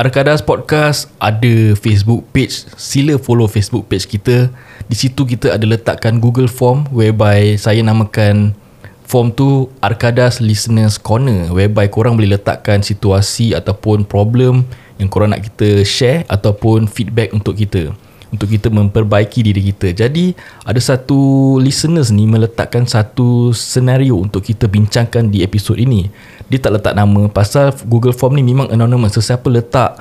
Arkadas Podcast ada Facebook page. Sila follow Facebook page kita. Di situ kita ada letakkan Google Form whereby saya namakan form tu Arkadas Listeners Corner whereby korang boleh letakkan situasi ataupun problem yang korang nak kita share ataupun feedback untuk kita untuk kita memperbaiki diri kita. Jadi ada satu listeners ni meletakkan satu senario untuk kita bincangkan di episod ini. Dia tak letak nama pasal Google Form ni memang anonymous. Sesiapa letak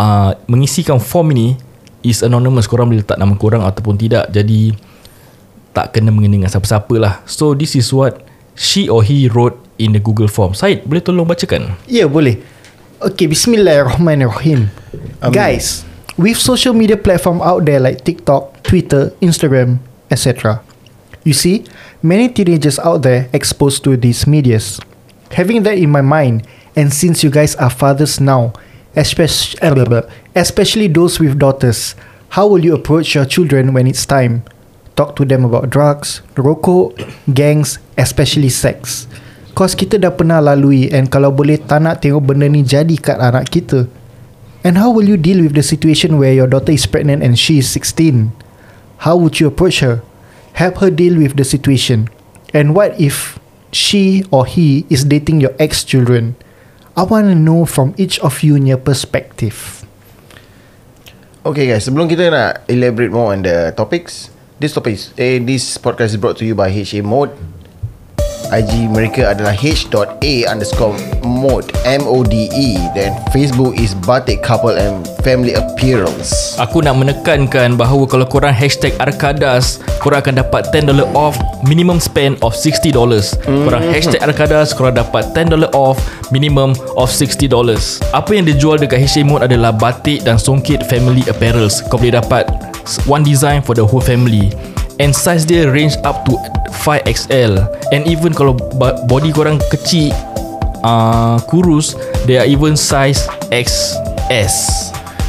uh, mengisikan form ini is anonymous. Korang boleh letak nama korang ataupun tidak. Jadi tak kena mengenai dengan siapa-siapa lah. So this is what she or he wrote in the Google Form. Said, boleh tolong bacakan? Ya yeah, boleh Okay bismillahirrahmanirrahim Guys With social media platform out there like TikTok, Twitter, Instagram, etc. You see, many teenagers out there exposed to these medias. Having that in my mind, and since you guys are fathers now, especially, especially those with daughters, how will you approach your children when it's time? Talk to them about drugs, rokok, gangs, especially sex. Cause kita dah pernah lalui and kalau boleh tak nak tengok benda ni jadi kat anak kita. And how will you deal with the situation where your daughter is pregnant and she is 16? How would you approach her? Help her deal with the situation. And what if she or he is dating your ex-children? I want to know from each of you in your perspective. Okay guys, sebelum kita nak elaborate more on the topics, this topic is, eh, this podcast is brought to you by HA Mode. IG mereka adalah h.a underscore mode M-O-D-E Then Facebook is Batik Couple and Family Appearance. Aku nak menekankan bahawa kalau korang hashtag Arkadas Korang akan dapat $10 off Minimum spend of $60 mm-hmm. Korang hashtag Arkadas Korang dapat $10 off Minimum of $60 Apa yang dijual dekat HA Mode adalah Batik dan Songkit Family Apparels. Kau boleh dapat One design for the whole family And size dia range up to 5XL And even kalau body korang kecil uh, Kurus They are even size XS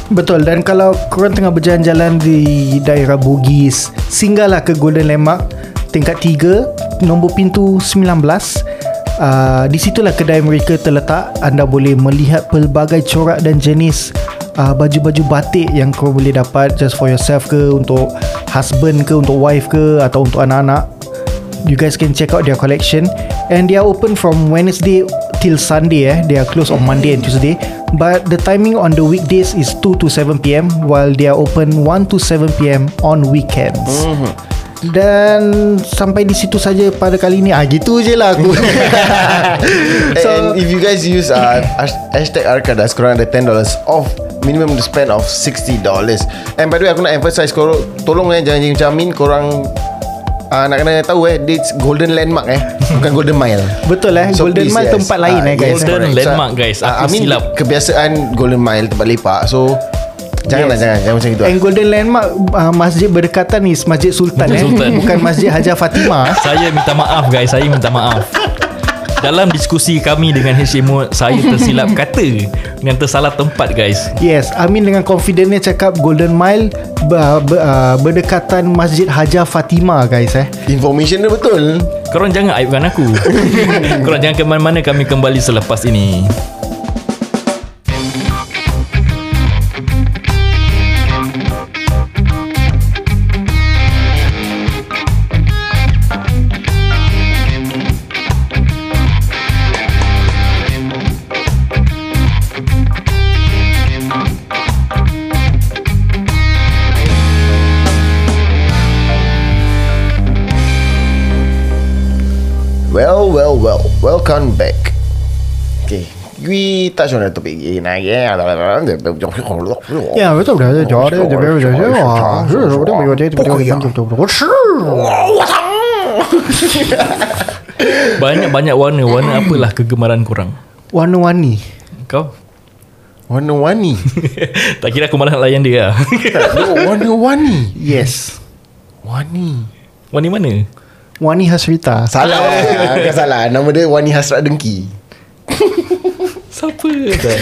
Betul. Dan kalau korang tengah berjalan-jalan di daerah Bugis Singgahlah ke Golden Landmark Tingkat 3 Nombor pintu 19 Uh, di situlah kedai mereka terletak. Anda boleh melihat pelbagai corak dan jenis uh, baju-baju batik yang kau boleh dapat just for yourself ke untuk husband ke untuk wife ke atau untuk anak-anak. You guys can check out their collection. And they are open from Wednesday till Sunday eh. They are closed on Monday and Tuesday. But the timing on the weekdays is 2 to 7 pm while they are open 1 to 7 pm on weekends. Mm-hmm. Dan Sampai di situ saja Pada kali ni. Ah, Gitu je lah aku. So, And if you guys use uh, Hashtag Arkadas Korang ada $10 off. Minimum to spend of $60 And by the way aku nak emphasize korang Tolong eh jangan macam Min Korang uh, nak kena tahu eh It's golden landmark eh. Bukan golden mile. Betul eh. So Golden mile yes. tempat lain uh, eh guys Golden yes, landmark guys. Aku uh, I mean, silap. Kebiasaan golden mile tempat lepak. So Janganlah yes. jangan Jangan macam itu And golden landmark uh, Masjid berdekatan ni Masjid Sultan Masjid eh? Sultan. Bukan Masjid Hajar Fatimah. Saya minta maaf guys. Saya minta maaf. Dalam diskusi kami dengan HMO Saya tersilap kata Yang tersalah tempat guys. Yes Amin dengan confidentnya cakap Golden Mile ber, ber, uh, Berdekatan Masjid Hajar Fatima guys eh. Information dia betul. Korang jangan aibkan aku. Korang jangan ke mana-mana Kami kembali selepas ini we touch on the topic again. Yeah, yeah, betul dah. Jadi, banyak banyak warna. Warna apalah kegemaran kurang? Warna-warni. Kau? Warna-warni. tak kira aku malah layan dia. Warna-warni. Yes. Warni. Warni mana? Wani Hasrita Salah Bukan salah Nama dia Wani Hasrat Dengki Siapa tak?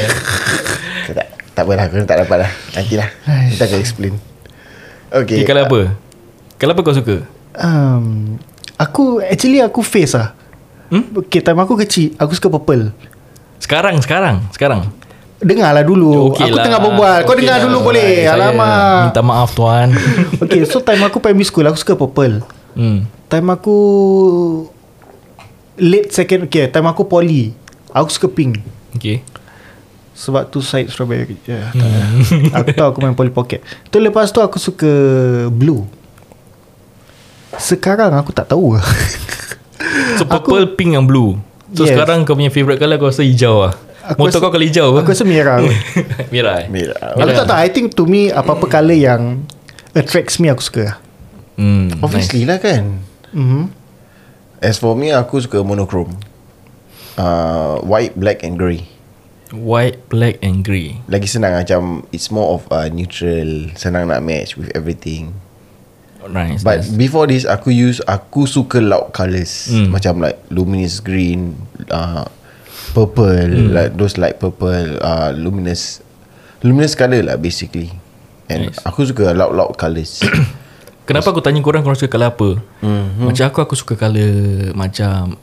tak Tak apalah Aku tak dapat lah Nantilah Kita akan explain Okay, okay Kalau apa? Kalau apa kau suka? Um, aku Actually aku face lah hmm? Okay time aku kecil Aku suka purple Sekarang Sekarang Sekarang Dengarlah dulu Okey Aku lah. tengah berbual Kau Okey dengar lah. dulu boleh Saya Alamak Minta maaf tuan Okay so time aku primary school Aku suka purple hmm. Time aku Late second Okay time aku poly Aku suka pink Okay Sebab tu side strawberry yeah, tak ada. Aku tahu aku main Polly Pocket. Tu lepas tu aku suka Blue. Sekarang aku tak tahu So purple, pink and blue. So Yes. sekarang kau punya favourite colour Aku rasa hijau lah. Aku Motor rasa- kau kalau hijau Aku rasa merah. Merah eh? Merah. Aku tak tahu I think to me Apa-apa colour yang Attracts me aku suka hmm, Obviously lah kan. Mm-hmm. As for me Aku suka monochrome uh, White, black and grey White, black and grey Lagi senang macam It's more of uh, neutral Senang nak match With everything Nice But nice. before this Aku use Aku suka loud colours Hmm. Macam like Luminous green uh, Purple Hmm. Like those light purple uh, Luminous Luminous colour lah basically And Nice. aku suka loud-loud colours Kenapa aku tanya korang Korang suka colour apa Mhm. Macam aku Aku suka colour Macam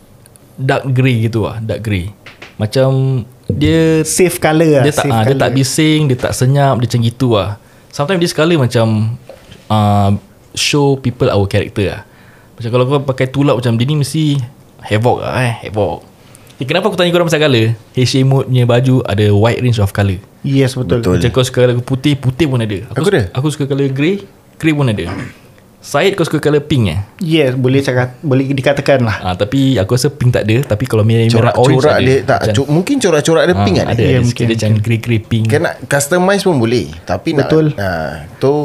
Dark grey gitu lah Dark grey. Macam Dia Safe colour lah Dia tak safe ah, Dia tak bising Dia tak senyap Dia macam gitu lah Sometimes this colour macam uh, Show people our character lah Macam kalau kau pakai tulap macam Dia ni mesti Havoc lah eh Havoc. Eh, Kenapa aku tanya korang pasal colour? HA Mode punya baju Ada wide range of colour. Yes betul, Betul. Macam kau suka colour putih Putih pun ada. Aku ada. Aku suka colour grey Grey pun ada Syed kau suka colour pink eh? Yes boleh cakap Boleh dikatakan lah Ah, tapi aku rasa pink tak ada Tapi kalau merah-merah orange Corak-corak ada. dia tak Macam- co- Mungkin corak-corak dia Ah, pink kan? ada, ada mungkin, sikit. dia macam grey-grey pink. Kan nak customize pun boleh Tapi Betul. nak uh, Tu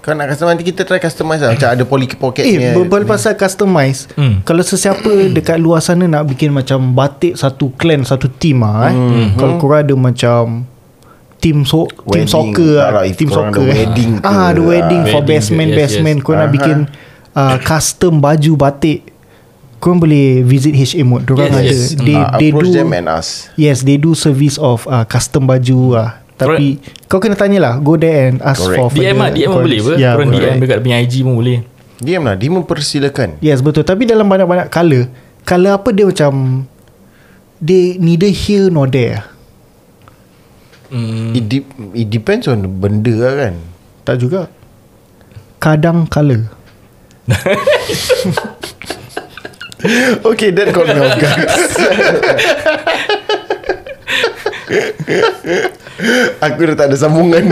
Kau nak customize Nanti kita try customize lah. Macam ada poly pocket Eh berbual pasal customize Hmm. Kalau sesiapa dekat luar sana Nak bikin macam Batik satu clan Satu team lah eh. Hmm. Kalau korang ada macam Team so team Wedding. soccer Tak lah, lah, Team soccer ada eh. wedding ke. Ah ada wedding Ah. For Wedding best ke, yes, Best yes. man Korang nak bikin uh, Custom baju batik Korang boleh visit HA Mode Diorang Yes, ada yes. They, uh, they do them and ask Yes they do service of uh, Custom baju lah Tapi Kau kena tanya lah Go there and ask Correct. for DM lah DM pun boleh apa Yeah, Korang correct. DM dekat punya IG pun boleh Diam lah Dia mempersilakan Yes betul Tapi dalam banyak-banyak colour Colour apa dia macam Dia neither here nor there hmm. It, de- it depends on benda lah kan. Tak juga. Kadang colour Okay that got me off guard Aku dah tak ada sambungan.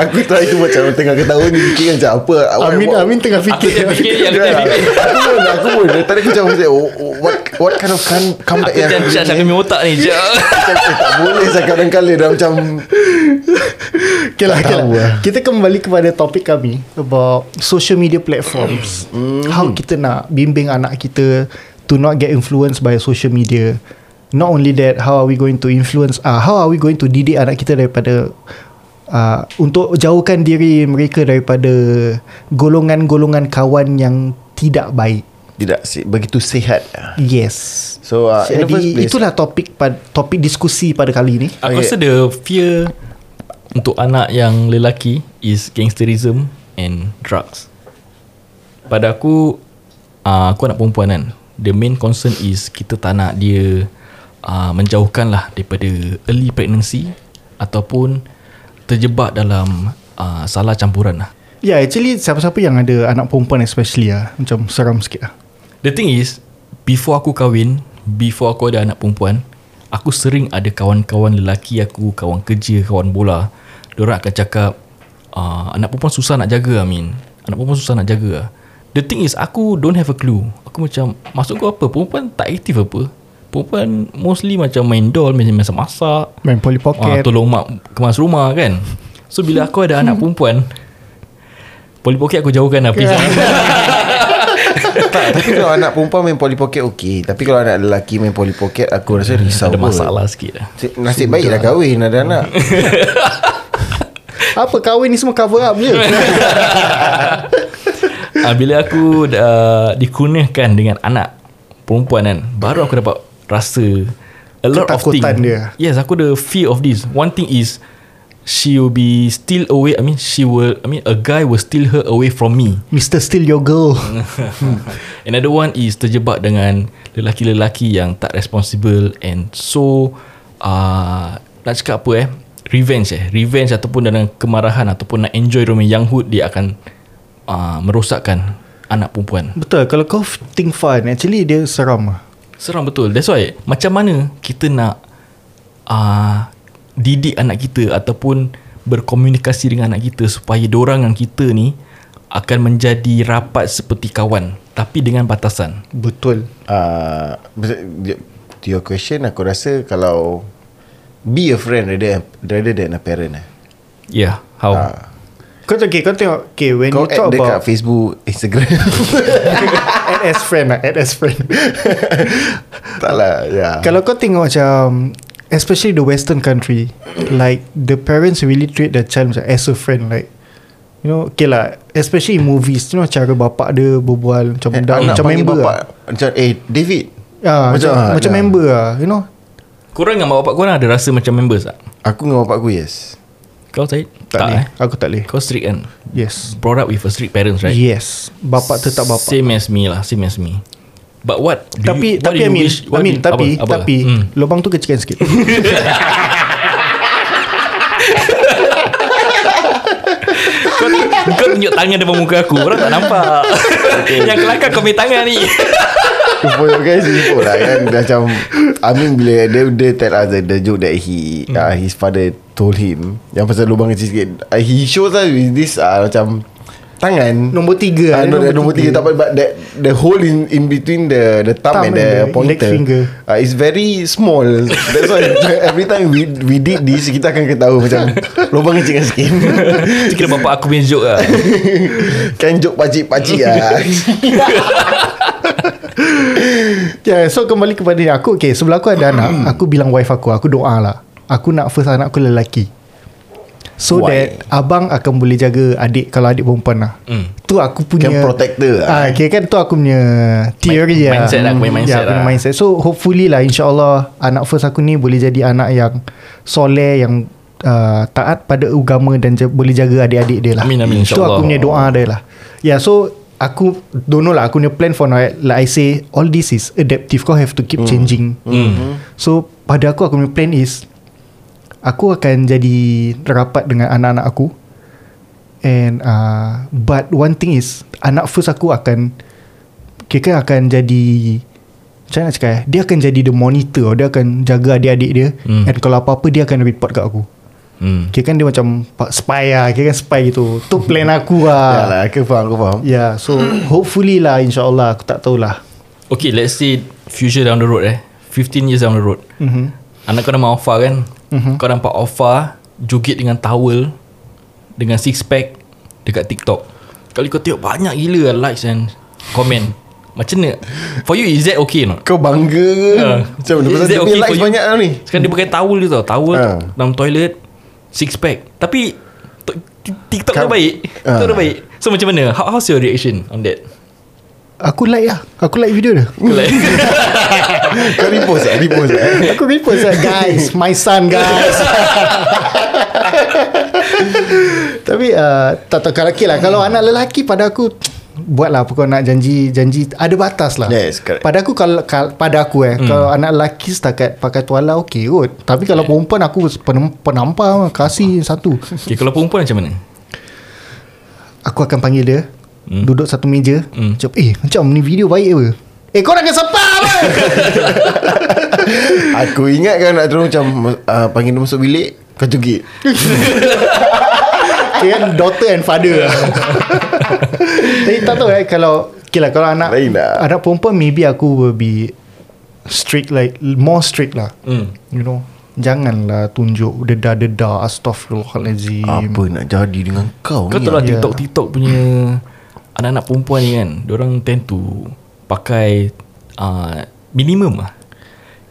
Aku try tu macam Tengah ketawa ni Fikir macam apa Amin what, Amin tengah fikir. Aku fikir yang aku Yeah, fikir. Aku pun Aku pun. Tadi aku macam oh, oh, What what kind of kan Comeback Aku macam charge aku punya otak ni je Macam, eh, Tak boleh saya kadang-kala Dah macam okay lah, okay lah. lah. Kita kembali kepada topik kami About social media platforms. Mm-hmm. How kita nak bimbing anak kita To not get influenced by social media Not only that How are we going to influence uh, How are we going to didik anak kita daripada uh, Untuk jauhkan diri mereka daripada Golongan-golongan kawan yang tidak baik. Tidak si- Begitu sihat. Yes. So uh, in the first Jadi place itulah topik pad- topik diskusi pada kali ni. Aku Okay. rasa the fear Untuk anak yang lelaki Is gangsterism And drugs. Pada aku uh, Aku anak perempuan kan. The main concern is Kita tak nak dia uh, Menjauhkan lah Daripada early pregnancy Ataupun Terjebak dalam uh, Salah campuran lah. Yeah, actually siapa-siapa yang ada anak perempuan especially lah, macam seram sikit lah. The thing is Before aku kahwin Before aku ada anak perempuan Aku sering ada kawan-kawan lelaki aku Kawan kerja, kawan bola. Diorang akan cakap uh, Anak perempuan susah nak jaga Amin. Anak perempuan susah nak jaga. Lah. The thing is Aku don't have a clue. Aku macam Maksud kau apa? Perempuan tak aktif apa Perempuan mostly macam main doll Macam masak-masak. Main Polly uh, Pocket. Tolong mak kemas rumah kan? So bila aku ada anak perempuan Polly pocket aku jauhkan lah please. Tak, Tapi kalau anak perempuan Main Polly Pocket okay Tapi kalau anak lelaki Main Polly Pocket Aku rasa risau Ada masalah sikit lah. Si- Nasib baik dah kahwin Ada anak. Apa kahwin ni semua cover up je? Ah, bila aku uh, dikurniakan dengan anak perempuan kan, baru aku dapat rasa a lot of things. Ketakutan dia. Yes, aku ada fear of this. One thing is she will be still away. I mean, she will. I mean, a guy will steal her away from me. Mr. Still your girl. Another one is terjebak dengan lelaki-lelaki yang tak responsible and so uh, nak cakap apa eh revenge eh revenge ataupun dalam kemarahan ataupun nak enjoy rumah young hood dia akan uh, merosakkan anak perempuan Betul Kalau kau think fun Actually dia seram lah seram betul. That's why macam mana kita nak uh, didik anak kita ataupun berkomunikasi dengan anak kita supaya dorang dengan kita ni akan menjadi rapat seperti kawan tapi dengan batasan? Betul. Uh, To your question Aku rasa kalau Be a friend rather, rather than a parent eh. yeah how? Uh, Kau tak okay, Kau tengok Okay when Kau you talk add dekat about Facebook Instagram. Add as friend lah Add as friend. Tak lah yeah. Kalau kau tengok macam Especially the western country Like The parents really treat their child macam As a friend Like You know Okay lah Especially in movies You know cara bapak dia Berbual Macam, Eh, budak, anak macam member bapak, lah. Macam eh David. Ah, macam, ah, macam dah. member lah You know. Korang dengan mak bapak korang ada rasa macam members tak? Aku dengan bapak aku yes kau Syed Tak, tak eh? Aku tak boleh. Kau strict kan? Yes. Brought up with a strict parents right? Yes. Bapak tetap bapak. Same as me lah Same as me. But what do Tapi you, what Tapi you Amin wish, what Amin do Tapi apa, apa? Tapi hmm. Lubang tu kecilkan sikit. Kau, kau tunjuk tangan depan muka aku. Orang tak nampak. Yang kelakar kau punya tangan ni For you guys info lah kan Macam Amin bila dia, dia tell us the, the joke that he uh, His father told him Yang pasal lubang kecil sikit uh, He shows us with this uh, Macam Tangan Nombor tiga Ah, eh, no, nombor nombor tiga. tiga. Tak but that the hole in in between the the thumb, Thumb and the and the pointer index finger. uh, is very small. That's why every time we we did this kita akan ketahui macam lubang kecil sikit. Itu kira bapak aku punya joke lah kan joke pacik-pacik lah. Yeah, so kembali kepada ni aku okay, sebelum aku ada anak, aku bilang wife aku, aku doa lah. Aku nak first anak aku lelaki. So Why? that abang akan boleh jaga adik kalau adik perempuan lah. Hmm. Tu aku punya Can protector lah. Ah, okay, kan tu aku punya theory Mi- lah. mindset lah, aku punya mindset ya, punya lah. mindset. So hopefully lah insyaAllah anak first aku ni boleh jadi anak yang soleh yang uh, taat pada agama dan j- boleh jaga adik-adik dia lah. Amin, amin, Itu insyaAllah. aku punya doa dia lah. Yeah, so aku don't know lah aku punya plan for now like I say all this is adaptive. Kau have to keep changing. Hmm. so pada aku aku punya plan is aku akan jadi rapat dengan anak-anak aku. And uh, but one thing is anak first aku akan kira akan jadi macam mana nak cakap eh? Dia akan jadi the monitor dia akan jaga adik-adik dia. Hmm. and kalau apa-apa dia akan report kat aku Hmm. kira kan dia macam spy lah kira kan spy gitu tu plan aku Ya lah lah, aku faham, aku faham. Yeah, so hopefully lah insyaAllah aku tak tahulah. Okay let's say Future down the road eh 15 years down the road Mm-hmm. Anak kau nama Alpha kan Mhm. Kau nampak Alpha Jugit dengan towel Dengan six pack Dekat TikTok Kali kau tengok banyak gila lah likes and comment Macam mana For you is that okay not? Kau bangga ke? Ah. Macam mana? Is Pasal that dia okay likes you? banyak tau ni. Sekarang dia pakai towel dia tau Towel Ah. Dalam toilet Six pack Tapi to- TikTok tu baik Ah. TikTok tu baik So macam mana How, How's your reaction on that Aku like lah. Aku like video dia. Kau like Kau repost tak? Repost tak? aku repost lah guys. My son guys. Tapi uh, tak tahu kalau okay lah. Kalau anak lelaki pada aku buatlah apa kau nak janji janji ada batas lah. Yes, correct. Pada aku kalau kal, pada aku eh hmm. kalau anak lelaki setakat pakai tuala okey kot. Tapi kalau perempuan aku penampar kasih satu. okay, Kalau perempuan macam mana Aku akan panggil dia hmm. Duduk satu meja hmm. Macam eh macam ni video baik apa Eh kau nak sepa apa Aku ingat kan nak terus macam uh, Panggil dia masuk bilik Kau cugit Okay kan daughter and father Tapi tak tahu eh Kalau Okay lah kalau anak Lain lah. Anak perempuan Maybe aku will be Strict like More strict lah hmm. You know Janganlah tunjuk Dedah-dedah Astaghfirullahaladzim Apa nak jadi dengan kau Kau ni tahu lah Ya. TikTok TikTok punya anak-anak perempuan ni kan, orang tend to pakai uh, minimum lah.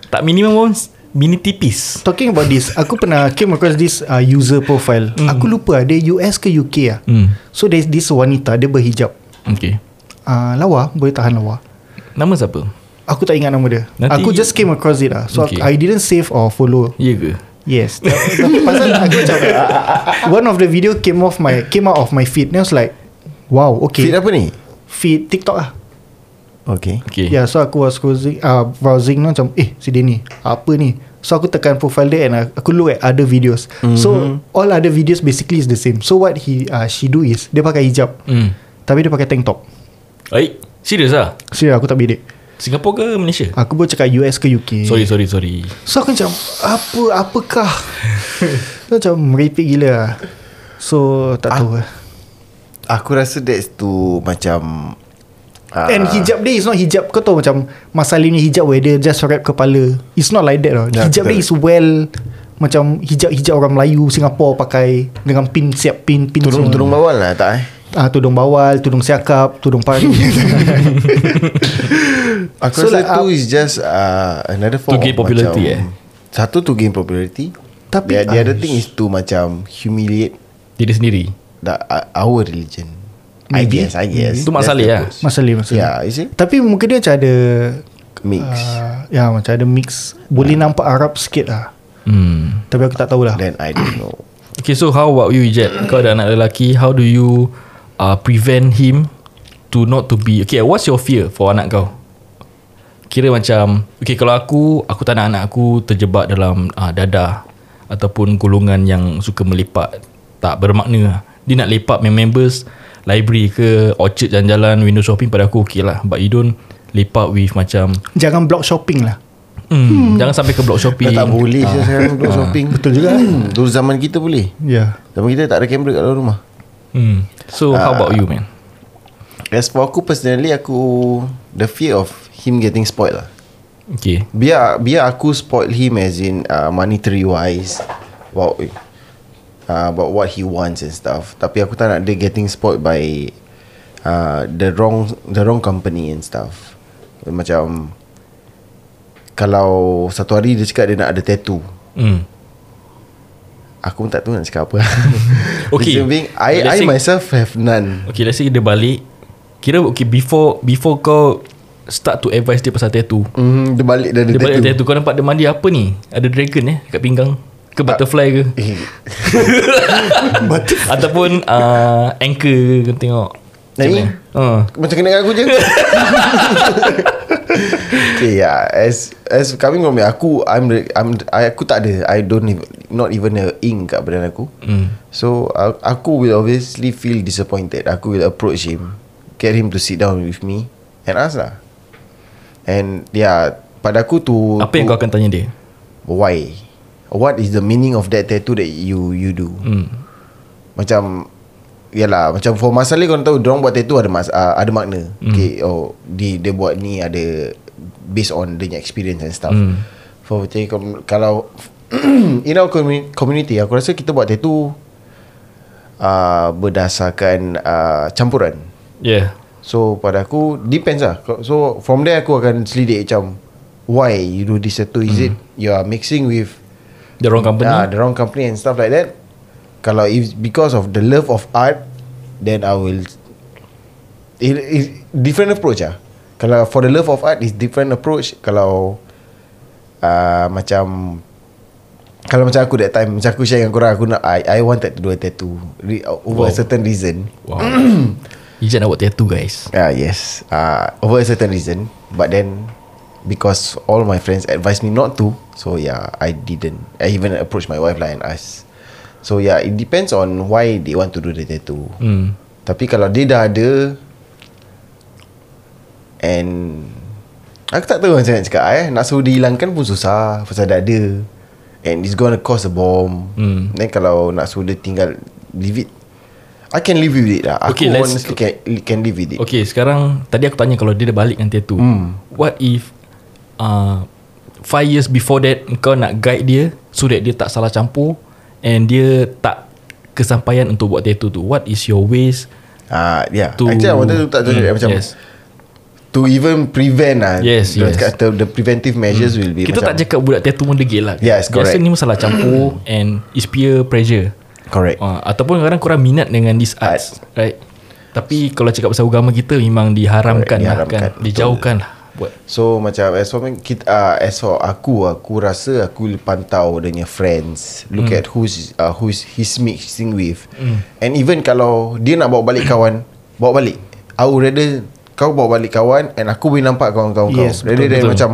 Tak minimum pun mini tipis. Talking about this Aku pernah Came across this uh, User profile Aku lupa Dia US ke UK lah Hmm. So there's this wanita Dia berhijab Okay. uh, Lawa Boleh tahan lawa Nama siapa? Aku tak ingat nama dia Nanti- Aku just came across it lah So Okay. I didn't save or follow Ya ke? Yes Pasal aku macam One of the video came off my Came out of my feed Then I was like Wow okay Feed apa ni? Feed TikTok lah Okay Okay. Yeah so aku was cruising uh, Browsing tu macam Eh si dia ni Apa ni So aku tekan profile dia and aku look at other videos. Mm-hmm. So all other videos basically is the same. So what he uh, she do is dia pakai hijab. Hmm. Tapi dia pakai tank top. Baik. Serius lah? So aku tak bedek. Singapura ke Malaysia? Aku pun cakap US ke UK. Sorry, sorry, sorry. So aku macam apa apakah? macam merepek gila lah. So tak tahu lah. Aku rasa that's to macam uh, And hijab dia is not hijab. Kau tahu macam Masalahnya hijab where dia just wrap kepala. It's not like that tau Ya, Hijab dia is well Macam hijab-hijab orang Melayu Singapore pakai Dengan pin siap pin pin Tudung semua. tudung bawal lah tak eh? Ah, Tudung bawal Tudung siakap Tudung pari. Aku So rasa like, tu uh, is just uh, Another form To gain of popularity, macam, eh? Satu to gain popularity. Tapi, the, the other thing is to macam Humiliate Diri sendiri. the, uh, Our religion I Maybe. guess I guess Itu That's masalah the lah. approach. Masalah masalah Yeah you see Tapi mungkin dia macam ada Mix uh, Ya macam ada mix Boleh nampak Arab sikit lah Hmm. Tapi aku tak tahulah Then I don't know Okay, so how about you, Ijat? Kau ada anak lelaki. How do you uh, prevent him to not to be... Okay, what's your fear for anak kau? Kira macam... Okay, kalau aku, aku tak nak anak aku terjebak dalam uh, dadah ataupun golongan yang suka melepak. Tak bermakna. Dia nak lepak main members, library ke, orchard jalan-jalan, window shopping pada aku okay lah. But you don't lepak with macam... Jangan block shopping lah Hmm, Jangan sampai ke block shopping. Dah tak boleh uh, sekarang Duduk shopping Betul juga. hmm, Dulu zaman kita boleh Ya Zaman kita tak ada kamera kat dalam rumah Hmm. So, how about you, man? As for aku personally Aku The fear of Him getting spoiled lah Okay. Biar biar aku spoil him as in uh, monetary wise about uh, about what he wants and stuff. Tapi aku tak nak dia getting spoiled by uh, the wrong the wrong company and stuff. Macam kalau satu hari dia cakap dia nak ada tattoo. Hmm. Aku pun tak tahu nak cakap apa. Okay. Being, I Let's I say- myself have none. Okay let's say dia balik Kira okay before Before kau Start to advise dia pasal tattoo Mm, dia balik dia ada Dia balik tattoo. tattoo Kau nampak dia mandi apa ni Ada dragon eh Kat pinggang Ke butterfly ke? Eh, Ataupun uh, Anchor ke tengok. Yang ni? uh. Macam kena dengan aku je. Okay yeah As As coming from me Aku I'm, I'm I, Aku tak ada. I don't even, Not even a ink kat badan aku. Mm. So uh, Aku will obviously Feel disappointed. Aku will approach him Get him to sit down with me And ask lah. And yeah Pada aku tu Apa yang tu, kau akan tanya dia? Why What is the meaning of that tattoo That you you do? Hmm. macam Yalah Macam for masalah kau tahu Diorang buat tattoo ada mas, uh, ada makna. Mm. Okay Oh dia, dia buat ni ada Based on dia punya experience and stuff. Mm. For macam Kalau In our commu- community Aku rasa kita buat tattoo uh, Berdasarkan uh, Campuran. Yeah. So pada aku Depends lah. So from there aku akan selidik macam Why you do this tattoo? Is it You are mixing with The wrong company Ah, the wrong company and stuff like that. Kalau if because of the love of art, then I will. It, it, different approach ah. Kalau for the love of art is different approach. Kalau uh, macam kalau macam aku that time macam aku share dengan korang aku nak I, I wanted to do a tattoo re, over Wow. a certain reason. Wow Ijat nak buat tattoo guys Ah yes. Uh, over a certain reason, but then because all my friends advised me not to, so yeah, I didn't. I even approached my wife lah and asked. So yeah, it depends on why they want to do the tattoo. hmm. Tapi kalau dia dah ada and aku tak tahu macam nak cakap eh, nak suruh dihilangkan pun susah pasal dah ada. And it's gonna cause a bomb. Hmm. Then kalau nak suruh dia tinggal leave it I can live with it lah. Aku Okay, let's- honestly can, can live with it. Okay sekarang Tadi aku tanya Kalau dia dah balik dengan tattoo Hmm. What if uh, Five years before that Kau nak guide dia So that dia tak salah campur And dia tak Kesampaian untuk buat tattoo tu What is your ways Ah, yeah. To Actually, I wanted to Hmm, it macam yes. to even prevent lah. Yes, yes. Kata the preventive measures will be Kita macam, tak cakap budak tattoo pun degil lah Yes, Biasa correct. ni masalah campur And is peer pressure correct. uh, Ataupun kadang kurang minat dengan this arts Right Tapi kalau cakap pasal agama kita Memang diharamkan, Correct, lah diharamkan, kan betul. Dijauhkan lah buat So macam as for me, kita, uh, as for aku, aku rasa aku pantau dia punya friends, look Hmm. at who's uh, who's he's mixing with, and even kalau dia nak bawa balik kawan, bawa balik. I would rather kau bawa balik kawan and aku boleh nampak kawan-kawan Yes, kau. Rather than macam,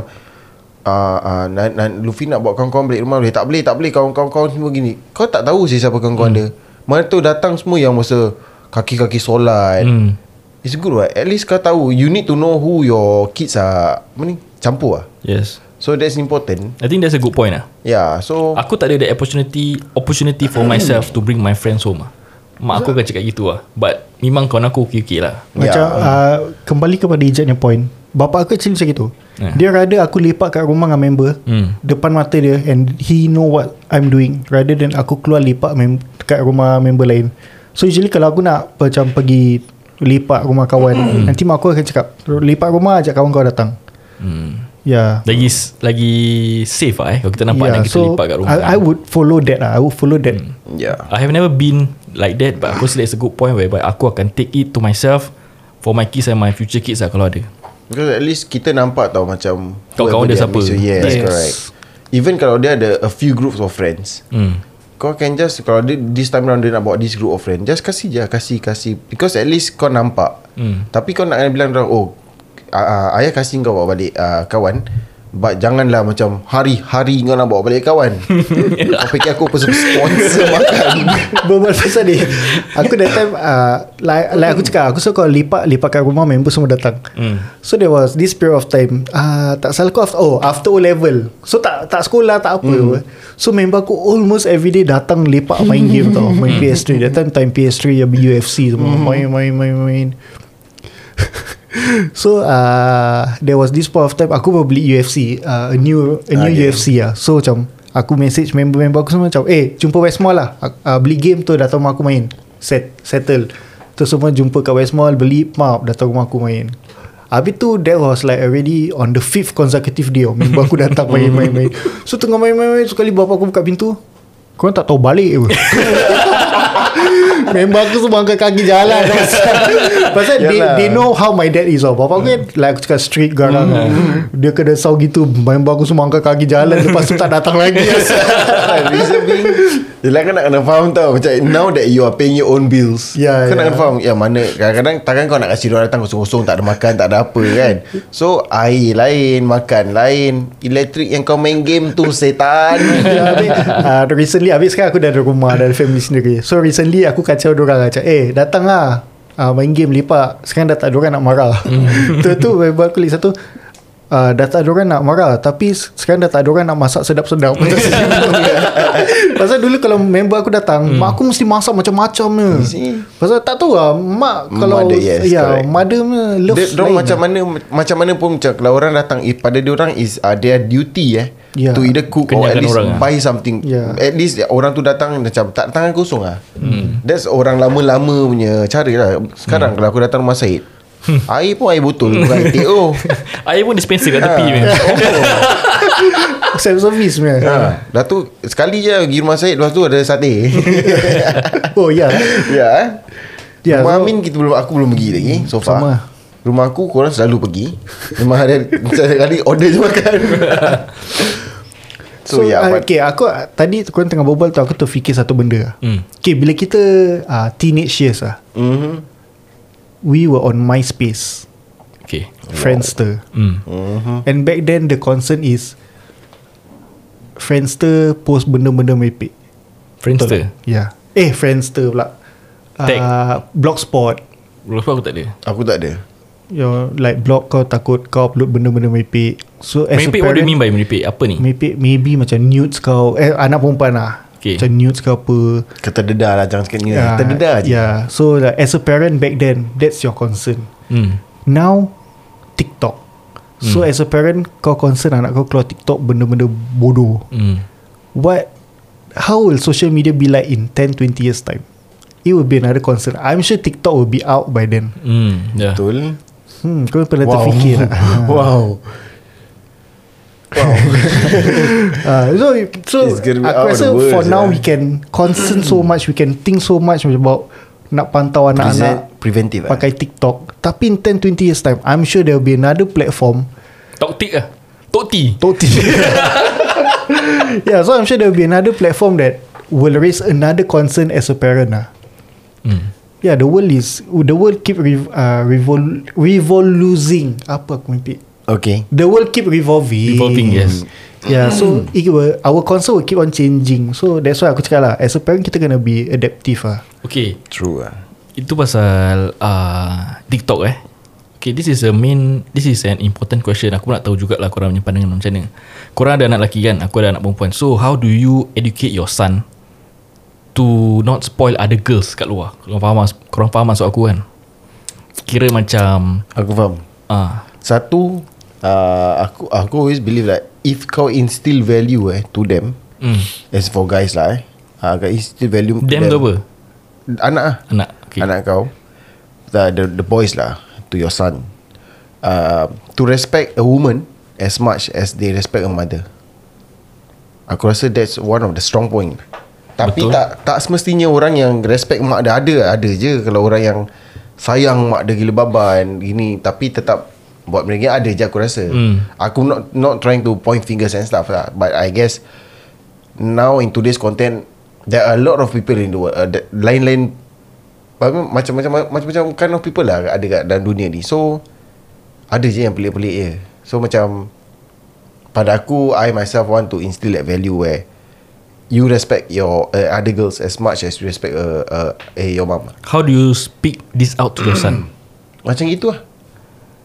uh, uh, na, na, Luffy nak bawa kawan-kawan balik rumah boleh Tak boleh tak boleh kawan-kawan semua gini Kau tak tahu sih siapa kawan-kawan hmm. dia Mana tu datang semua yang masa Kaki-kaki solat Hmm. It's good right At least kau tahu You need to know who your kids are Apa ni Campur lah Yes. So that's important I think that's a good point lah. Yeah so Aku tak ada the opportunity opportunity for myself to bring my friends home lah. Mak aku akan cakap gitu lah. But memang kawan aku okay-okay lah. Macam Ya. uh, Kembali kepada Ijatnya point Bapa aku actually macam itu Ya. Dia rada aku lepak kat rumah dengan member Hmm. Depan mata dia And he know what I'm doing Rather than aku keluar lepak mem- Kat rumah member lain So usually kalau aku nak Macam pergi Lepak rumah kawan Hmm. Nanti mak aku akan cakap Lepak rumah ajak kawan kau datang Hmm. Ya Lagi lagi safe lah eh kalau kita nampak yeah, kita lipat kat rumah. I, I would follow that lah I would follow that Yeah I have never been like that but aku that's a good point whereby aku akan take it to myself for my kids and my future kids lah kalau ada. Because at least kita nampak tau macam Kawan-kawan whoever dia siapa. so yes, Yes. correct Even kalau dia ada a few groups of friends Hmm. Kau can just Kalau dia, this time round dia nak bawa this group of friends Just kasih je Kasih kasih. Because at least kau nampak. Hmm. Tapi kau nak bilang orang Oh uh, uh, Ayah kasih kau bawa balik uh, kawan But janganlah macam Hari-hari kau nak bawa balik kawan. Kau fikir aku sponsor makan. Berbual pasal ni. Aku that time uh, like, like aku cakap Aku suka kalau lipat Lipat kat rumah Member semua datang. Hmm. So there was This period of time uh, Tak salah aku after, Oh after O level So tak tak sekolah Tak apa. Mm. So member aku Almost everyday datang Lepak main game tau. Main PS3 That time time PS3 Yang UFC semua. Main main main main So uh, There was this point of time Aku baru beli UFC uh, A new A new Ah, yeah. UFC lah So macam Aku message member-member aku semua Macam Eh jumpa West Mall lah. Uh, Beli game tu Datang rumah aku main. Set Settle. Tu semua jumpa kat West Mall Beli map Datang rumah aku main. Habis tu That was like already On the fifth consecutive day oh, Member aku datang main-main-main So tengah main-main Sekali bapa aku buka pintu Korang tak tahu balik ke Member aku semua angkat kaki jalan. Pasal they, they know how my dad is oh. Bapa aku kan Like aku cakap street garang Dia kena saw gitu Member aku semua angkat kaki jalan Lepas tu tak datang lagi. Being Yelah kau nak kena faham tau. Macam now that you are paying your own bills Ya, Kau nak ya. kena faham. Ya mana Kadang-kadang Takkan kau nak kasi dia datang kosong-kosong Tak ada makan Tak ada apa kan? So air lain Makan lain Elektrik yang kau main game tu Setan. Ya, habis, uh, recently Habis sekarang aku dah ada rumah Dah ada family sendiri. So recently aku kacau diorang Macam eh datang lah uh, Main game lipat Sekarang dah tak ada orang nak marah Tu tu member aku satu Uh, dah tak ada orang nak marah Tapi sekarang dah tak ada orang nak masak sedap-sedap Pasal dulu kalau member aku datang hmm. Mak aku mesti masak macam-macam ni? Pasal tak tahu lah Mak kalau Mother, yes, Ya correct. mother love dia, dia macam lah. mana macam mana pun macam kalau orang datang eh, pada dia orang is uh, their duty eh Ya. to either cook or at least orang, ah. buy something Ya. at least orang tu datang macam tak tangan kosong ah hmm. that's orang lama-lama punya cara lah sekarang hmm. kalau aku datang rumah Syed air pun air botol bukan air teh oh Air pun dispenser kat tepi Ah. man. Self-service punya ha. Dah tu Sekali je pergi rumah Syed Lepas tu ada sate Oh ya Ya eh Ya, Rumah so- Amin kita belum Aku belum pergi lagi So far Sama. Rumah aku korang selalu pergi Memang ada Setiap kali order je makan So, So, yeah, uh, but- okay, aku tadi korang tengah berbual tu aku terfikir satu benda. Hmm. Okay, bila kita uh, teenage years ah, Mhm. we were on MySpace, Okay. Friendster. Hmm. Mhm. And back then the concern is Friendster post benda-benda merepek. Friendster. Ya. Yeah. Eh, Friendster pula. Tag. Uh, Blogspot. Lepas aku tak ada. Aku tak ada Your like blog kau takut kau upload benda-benda merepek. So as Merepek a what do parent, you mean by merepek? Apa ni? Merepek maybe macam nudes kau Eh anak perempuan lah Okay. Macam nudes kau apa Kata dedah lah Jangan cakap ni Ya, Kata dedah je Yeah. So like, as a parent back then, that's your concern. Hmm. Now TikTok. So as a parent kau concern anak kau keluar TikTok benda-benda bodoh. Hmm. What how will social media be like in 10 20 years time? It will be another concern. I'm sure TikTok will be out by then. Hmm. Yeah. Betul Hmm, kau pernah Wow. terfikir tak? Wow Wow Uh, so so It's gonna be aku rasa for now yeah. we can concern so much, we can think so much about nak pantau anak-anak Preventive lah pakai TikTok. Tapi in 10 20 years time, I'm sure there will be another platform Tok tik lah. Tok T. Toti. yeah, so I'm sure there will be another platform that will raise another concern as a parent lah. Hmm. Yeah, the world is the world keep rev, uh, revol revoluting. Apa aku mimpi? Okay. The world keep revolving. Revolving, yes. Yeah so it will, Our concern will keep on changing. So that's why aku cakap lah As a parent kita kena be adaptive lah. Okay. True lah. Itu pasal uh, TikTok eh. Okay this is a main This is an important question. Aku nak tahu jugalah Korang punya pandangan macam mana. Korang ada anak lelaki kan? Aku ada anak perempuan. So how do you educate your son To not spoil other girls kat luar? Korang faham, mas- korang faham maksud aku kan? Kira macam Aku faham. Ah Satu uh, Aku aku always believe that If kau instill value eh To them mm, As for guys lah eh uh, Kau instill value to Them tu apa? Anak lah Anak okay. Anak kau. The, the, the boys lah To your son. Uh, To respect a woman As much as they respect a mother. Aku rasa that's one of the strong point. Tapi Betul. tak tak semestinya orang yang respect mak dia ada Ada je. Kalau orang yang Sayang mak dia gila baban Gini Tapi tetap Buat mereka ada je aku rasa. Hmm. Aku not not trying to point fingers and stuff lah. But I guess Now in today's content There are a lot of people in the world uh, Lain-lain Macam-macam Macam-macam kind of people lah Ada kat dalam dunia ni. So Ada je yang pelik-pelik je. So macam Pada aku I myself want to instill that value where You respect your uh, other girls As much as you respect uh, uh, eh, your mom How do you speak this out to your son? Macam itu lah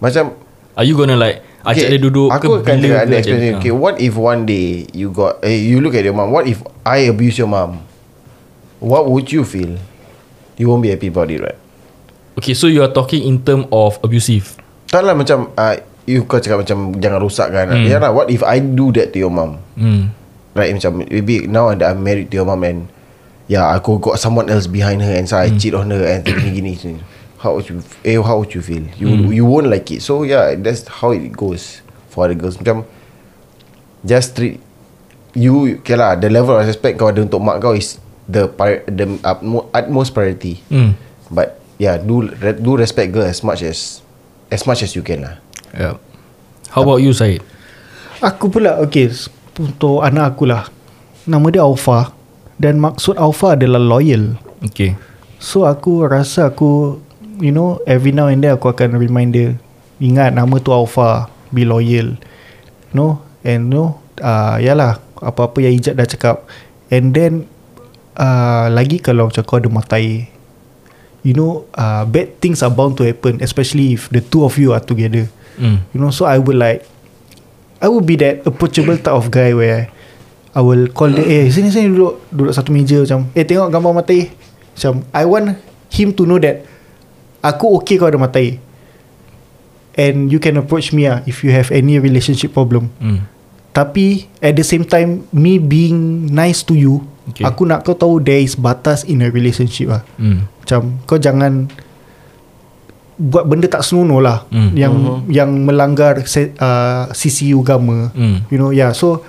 Macam Are you gonna like Ajak dia duduk Aku ke akan bila ada experience ajak- Okay what if one day You got eh, You look at your mom What if I abuse your mom What would you feel? You won't be happy about it right? Okay so you are talking in term of abusive. Tak lah macam uh, You kau cakap macam Jangan rosakkan hmm. Ya lah What if I do that to your mom Hmm. Right macam Maybe now that I'm married to your mom And Yeah aku got someone else behind her And so I cheat on her And gini-gini How would you eh, How would you feel? You you won't like it. So yeah That's how it goes For other girls. Macam Just treat You Okay lah The level of respect kau ada Untuk mak kau is The pri- the utmo- utmost priority. Hmm. But Yeah do re- Do respect girl As much as As much as you can lah. Yeah. How about you Syed? Aku pula Okay Untuk anak aku lah. Nama dia Alpha Dan maksud Alpha adalah loyal. Okay. So aku rasa aku You know Every now and then aku akan remind dia Ingat nama tu Alpha Be loyal. You know And you know uh, Yalah Apa-apa yang Ijat dah cakap. And then uh, Lagi kalau macam kau ada matai You know uh, Bad things are bound to happen Especially if the two of you are together. Hmm You know so I would like I would be that approachable type of guy where I will call dia Eh sini sini duduk Duduk satu meja macam Eh tengok gambar matai Macam I want him to know that Aku okay kau ada matai And you can approach me ah If you have any relationship problem. Hmm. Tapi At the same time Me being nice to you Okay. Aku nak kau tahu There is batas in a relationship ah. Hmm. Macam kau jangan buat benda tak senonoh lah Hmm. yang yang melanggar se, uh, sisi agama. Hmm. You know yeah so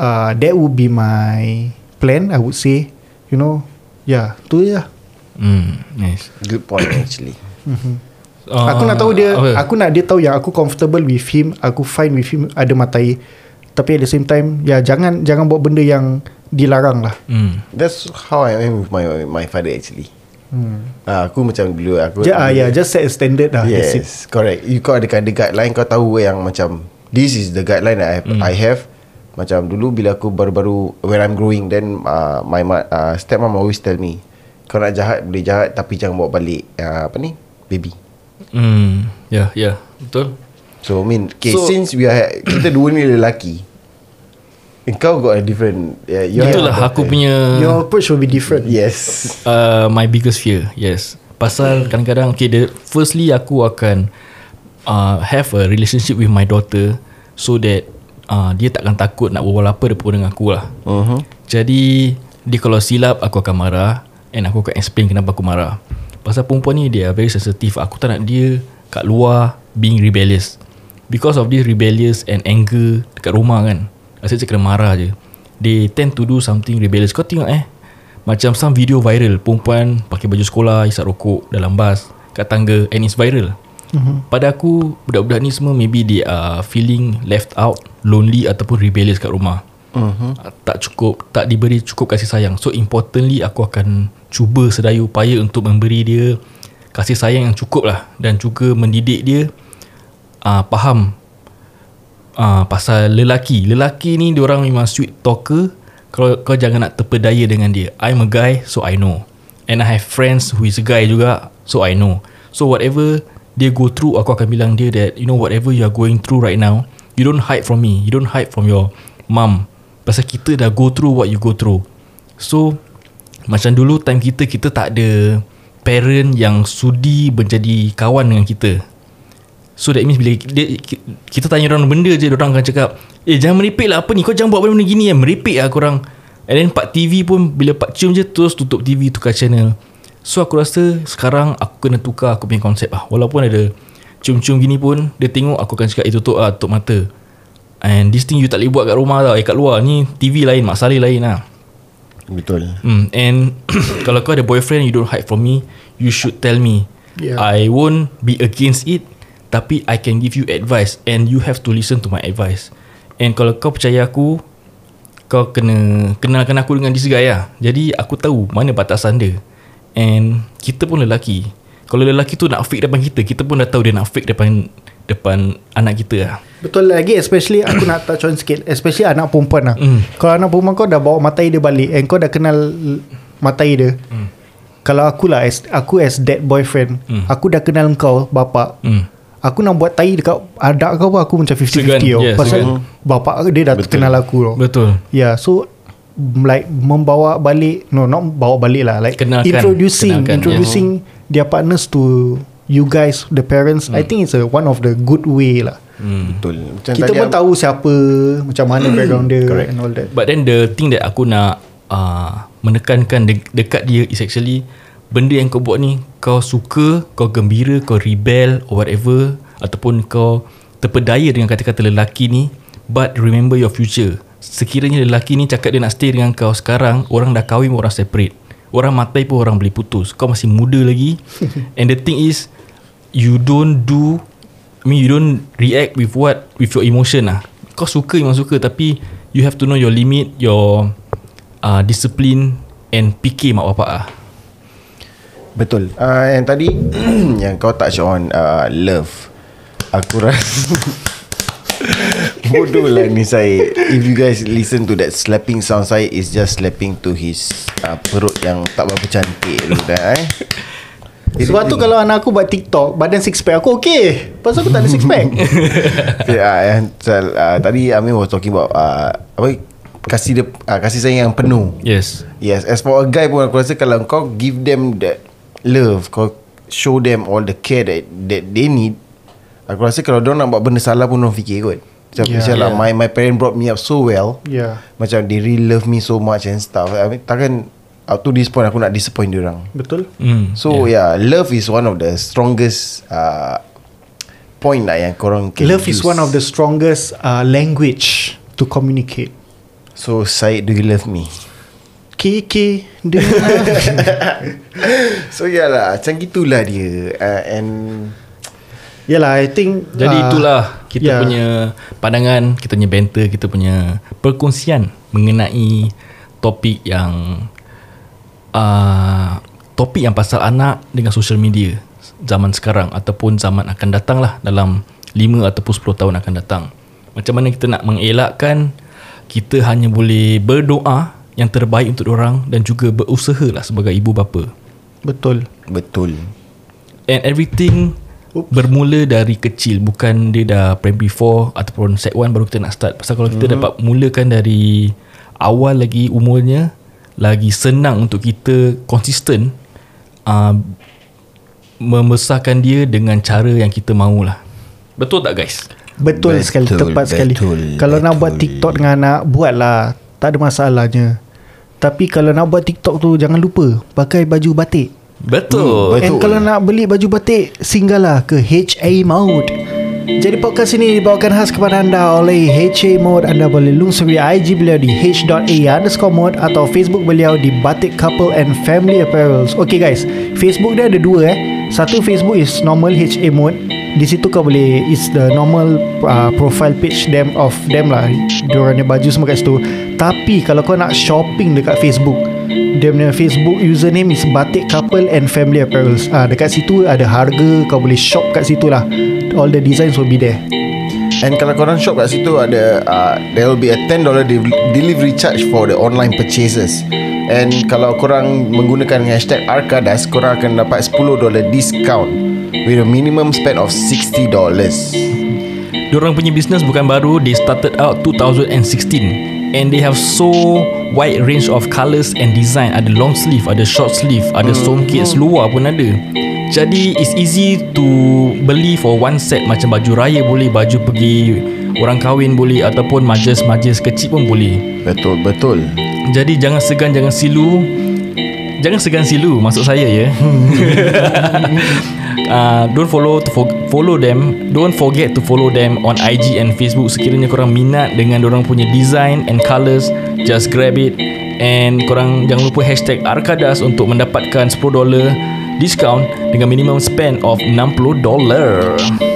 uh, that would be my plan I would say. You know yeah tu je lah Hmm Nice Good point actually uh, aku nak tahu dia apa? aku nak dia tahu yang aku comfortable with him aku fine with him ada matai tapi at the same time ya jangan jangan buat benda yang dilarang lah Hmm That's how I am with my my father actually hmm. Ah, aku macam dulu aku ja, ah, yeah, just set a standard lah that's it. Yes, correct. You kau ada ada guideline kau tahu yang macam this is the guideline that I have, Hmm. I have. Macam dulu bila aku baru-baru when I'm growing then uh, my ma- uh, stepmom always tell me kau nak jahat boleh jahat tapi jangan bawa balik uh, apa ni baby. Hmm Ya yeah, ya yeah. Betul So I mean okay, So- since we are kita dua ni lelaki kau got a different yeah, you Itulah a aku better- punya your approach will be different Yes. uh, my biggest fear yes pasal kadang-kadang okay the, firstly aku akan uh, have a relationship with my daughter so that uh, dia takkan takut nak berbual apa depan dengan aku lah Uh-huh. jadi dia kalau silap aku akan marah and aku akan explain kenapa aku marah. Pasal perempuan ni dia very sensitive. Aku tak nak dia kat luar being rebellious. Because of this rebellious and anger dekat rumah kan rasa macam kena marah je. They tend to do something rebellious. Kau tengok eh macam some video viral. Perempuan pakai baju sekolah isap rokok dalam bas kat tangga and it's viral. Mm-hmm. pada aku budak-budak ni semua maybe they are feeling left out lonely ataupun rebellious kat rumah uh-huh. tak cukup tak diberi cukup kasih sayang so importantly aku akan cuba sedaya upaya untuk memberi dia kasih sayang yang cukup lah dan juga mendidik dia uh, faham uh, pasal lelaki. Lelaki ni orang memang sweet talker. Kalau kau jangan nak terpedaya dengan dia. I'm a guy so I know. And I have friends who is a guy juga so I know. So whatever dia go through aku akan bilang dia that you know whatever you are going through right now, you don't hide from me. You don't hide from your mom. Pasal kita dah go through what you go through. So macam dulu time kita kita tak ada parent yang sudi menjadi kawan dengan kita. So that means bila dia, kita tanya orang benda je orang akan cakap Eh jangan meripik lah. Apa ni? Kau jangan buat benda-benda gini ya Meripik lah korang. And then Pak TV pun Bila Pak cium je Terus tutup TV Tukar channel. So aku rasa Sekarang aku kena tukar Aku punya konsep lah. Walaupun ada Cium-cium gini pun Dia tengok aku akan cakap Eh tutup lah Tutup mata And this thing you tak boleh buat kat rumah tau Eh kat luar Ni TV lain Mak Saleh lain lah Betul Hmm, and kalau kau ada boyfriend, you don't hide from me. You should tell me. Yeah. I won't be against it, tapi I can give you advice and you have to listen to my advice. And kalau kau percaya aku, kau kena kenalkan aku dengan this guy lah. Jadi aku tahu mana batasan dia. And kita pun lelaki. Kalau lelaki tu nak fake depan kita, kita pun dah tahu dia nak fake depan depan anak kita lah. Betul lagi Especially aku nak touch on sikit Especially anak perempuan lah Mm. Kalau anak perempuan kau dah bawa matai dia balik And kau dah kenal Matai dia Mm. Kalau aku lah as, Aku as that boyfriend Mm. Aku dah kenal kau Bapak Hmm. Aku nak buat tai dekat Adak kau pun Aku macam 50-50 Segan, tau yeah, Pasal segan. Bapak dia dah Betul. kenal aku tau Betul. Yeah so Like Membawa balik No not bawa balik lah Like Kenalkan. Introducing Kenalkan, Introducing Their partners to You guys The parents I think it's a One of the good way lah Hmm. Betul Macam kita tadi pun Ab- tahu siapa Macam mana background dia Correct. And all that But then the thing that aku nak uh, menekankan de- dekat dia is actually benda yang kau buat ni kau suka, kau gembira, kau rebel or whatever ataupun kau terpedaya dengan kata-kata lelaki ni but remember your future. Sekiranya lelaki ni cakap dia nak stay dengan kau sekarang, orang dah kahwin orang separate. Orang matai pun orang boleh putus. Kau masih muda lagi. And the thing is you don't do I mean you don't react with what with your emotion lah. Kau suka memang suka tapi you have to know your limit, your uh, discipline and fikir mak bapak lah. Betul uh, Yang tadi Yang kau touch on uh, Love Aku rasa Bodoh lah ni saya If you guys listen to that slapping sound saya Is just slapping to his uh, Perut yang tak berapa cantik tu dah eh Sebab tu kalau anak aku buat TikTok Badan six pack Aku okay Pasal aku tak ada six pack. Uh, yang, uh, Tadi Amin was talking about uh, Apa Kasih dia uh, Kasih sayang yang penuh. Yes. Yes As for a guy pun Aku rasa kalau kau give them that Love Kau show them all the care that That they need Aku rasa kalau diorang nak buat benda salah pun Diorang fikir kot. Macam Yeah. yeah, lah Yeah. my, my parent brought me up so well. Yeah. Macam they really love me so much and stuff. I mean, Takkan Up to this point Aku nak disappoint diorang Betul Mm. So yeah. yeah Love is one of the strongest uh, Point lah yang korang can Love use. is one of the strongest uh, Language To communicate So Syed do you love me? Kiki dia So yeah lah Macam gitulah dia uh, And Yalah I think Jadi uh, itulah kita yeah. punya pandangan, kita punya banter, kita punya perkongsian mengenai topik yang uh, topik yang pasal anak dengan social media zaman sekarang ataupun zaman akan datang lah dalam 5 ataupun 10 tahun akan datang. Macam mana kita nak mengelakkan kita hanya boleh berdoa yang terbaik untuk orang dan juga berusaha lah sebagai ibu bapa. Betul Betul And everything Oops. bermula dari kecil Bukan dia dah primary 4 Ataupun set 1 baru kita nak start Pasal kalau kita mm-hmm. dapat mulakan dari Awal lagi umurnya Lagi senang untuk kita Konsisten uh, Membesarkan dia dengan cara yang kita mahulah Betul tak guys? Betul, Betul, sekali Tepat sekali. betul, Kalau nak betul. buat TikTok dengan anak Buatlah. Tak ada masalahnya. Tapi kalau nak buat TikTok tu Jangan lupa Pakai baju batik. Betul. Hmm, And Betul. kalau nak beli baju batik Singgahlah ke HA Mode Jadi podcast ini dibawakan khas kepada anda oleh HA Mode. Anda boleh lungsuri IG beliau di h.a underscore mode Atau Facebook beliau di Batik Couple and Family Apparels. Okay guys. Facebook dia ada dua eh. Satu Facebook is normal HA Mode. Di situ kau boleh It's the normal uh, Profile page them Of them lah. Diorangnya baju semua kat situ. Tapi kalau kau nak shopping Dekat Facebook Dia punya Facebook username is Batik Couple and Family Apparels. Ah, Dekat situ ada harga Kau boleh shop kat situ lah. All the designs will be there. And kalau korang shop kat situ ada uh, There will be a $10 de- delivery charge for the online purchases. And kalau korang menggunakan hashtag Arkadas Korang akan dapat $10 discount With a minimum spend of $60 Diorang punya business bukan baru They started out 2016 And they have so wide range of colours and design. Ada long sleeve, ada short sleeve Ada songket seluar pun ada. Jadi it's easy to beli for one set. Macam baju raya boleh Baju pergi orang kahwin boleh Ataupun majlis-majlis kecil pun boleh. Betul, betul. Jadi jangan segan, jangan silu Jangan segan silu Maksud saya ya. Uh, Don't follow to for, Follow them. Don't forget to follow them On IG and Facebook. Sekiranya korang minat Dengan orang punya design And colours Just grab it. And korang Jangan lupa hashtag Arkadas Untuk mendapatkan $10 Discount Dengan minimum spend of $60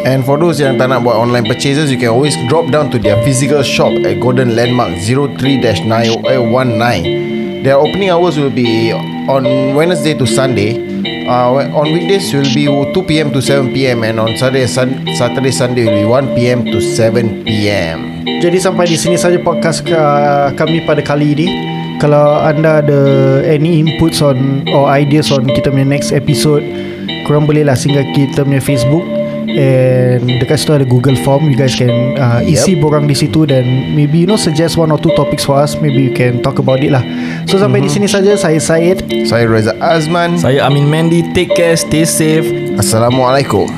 And for those yang tak nak buat online purchases You can always drop down to their physical shop At Golden Landmark 03-919 Their opening hours will be on Wednesday to Sunday. Uh, On weekdays will be 2pm to 7pm And on Saturday, sun, Saturday Sunday will be 1pm to 7pm Jadi sampai di sini saja podcast uh, kami pada kali ini. Kalau anda ada any inputs on or ideas on kita punya next episode, korang bolehlah singgah kita punya Facebook and dekat situ ada Google Form. You guys can uh, Yep. isi borang di situ dan maybe you know suggest one or two topics for us. Maybe you can talk about it lah. So sampai di sini saja saya Syed. Saya Reza Azman Saya Amin Mandy Take care Stay safe Assalamualaikum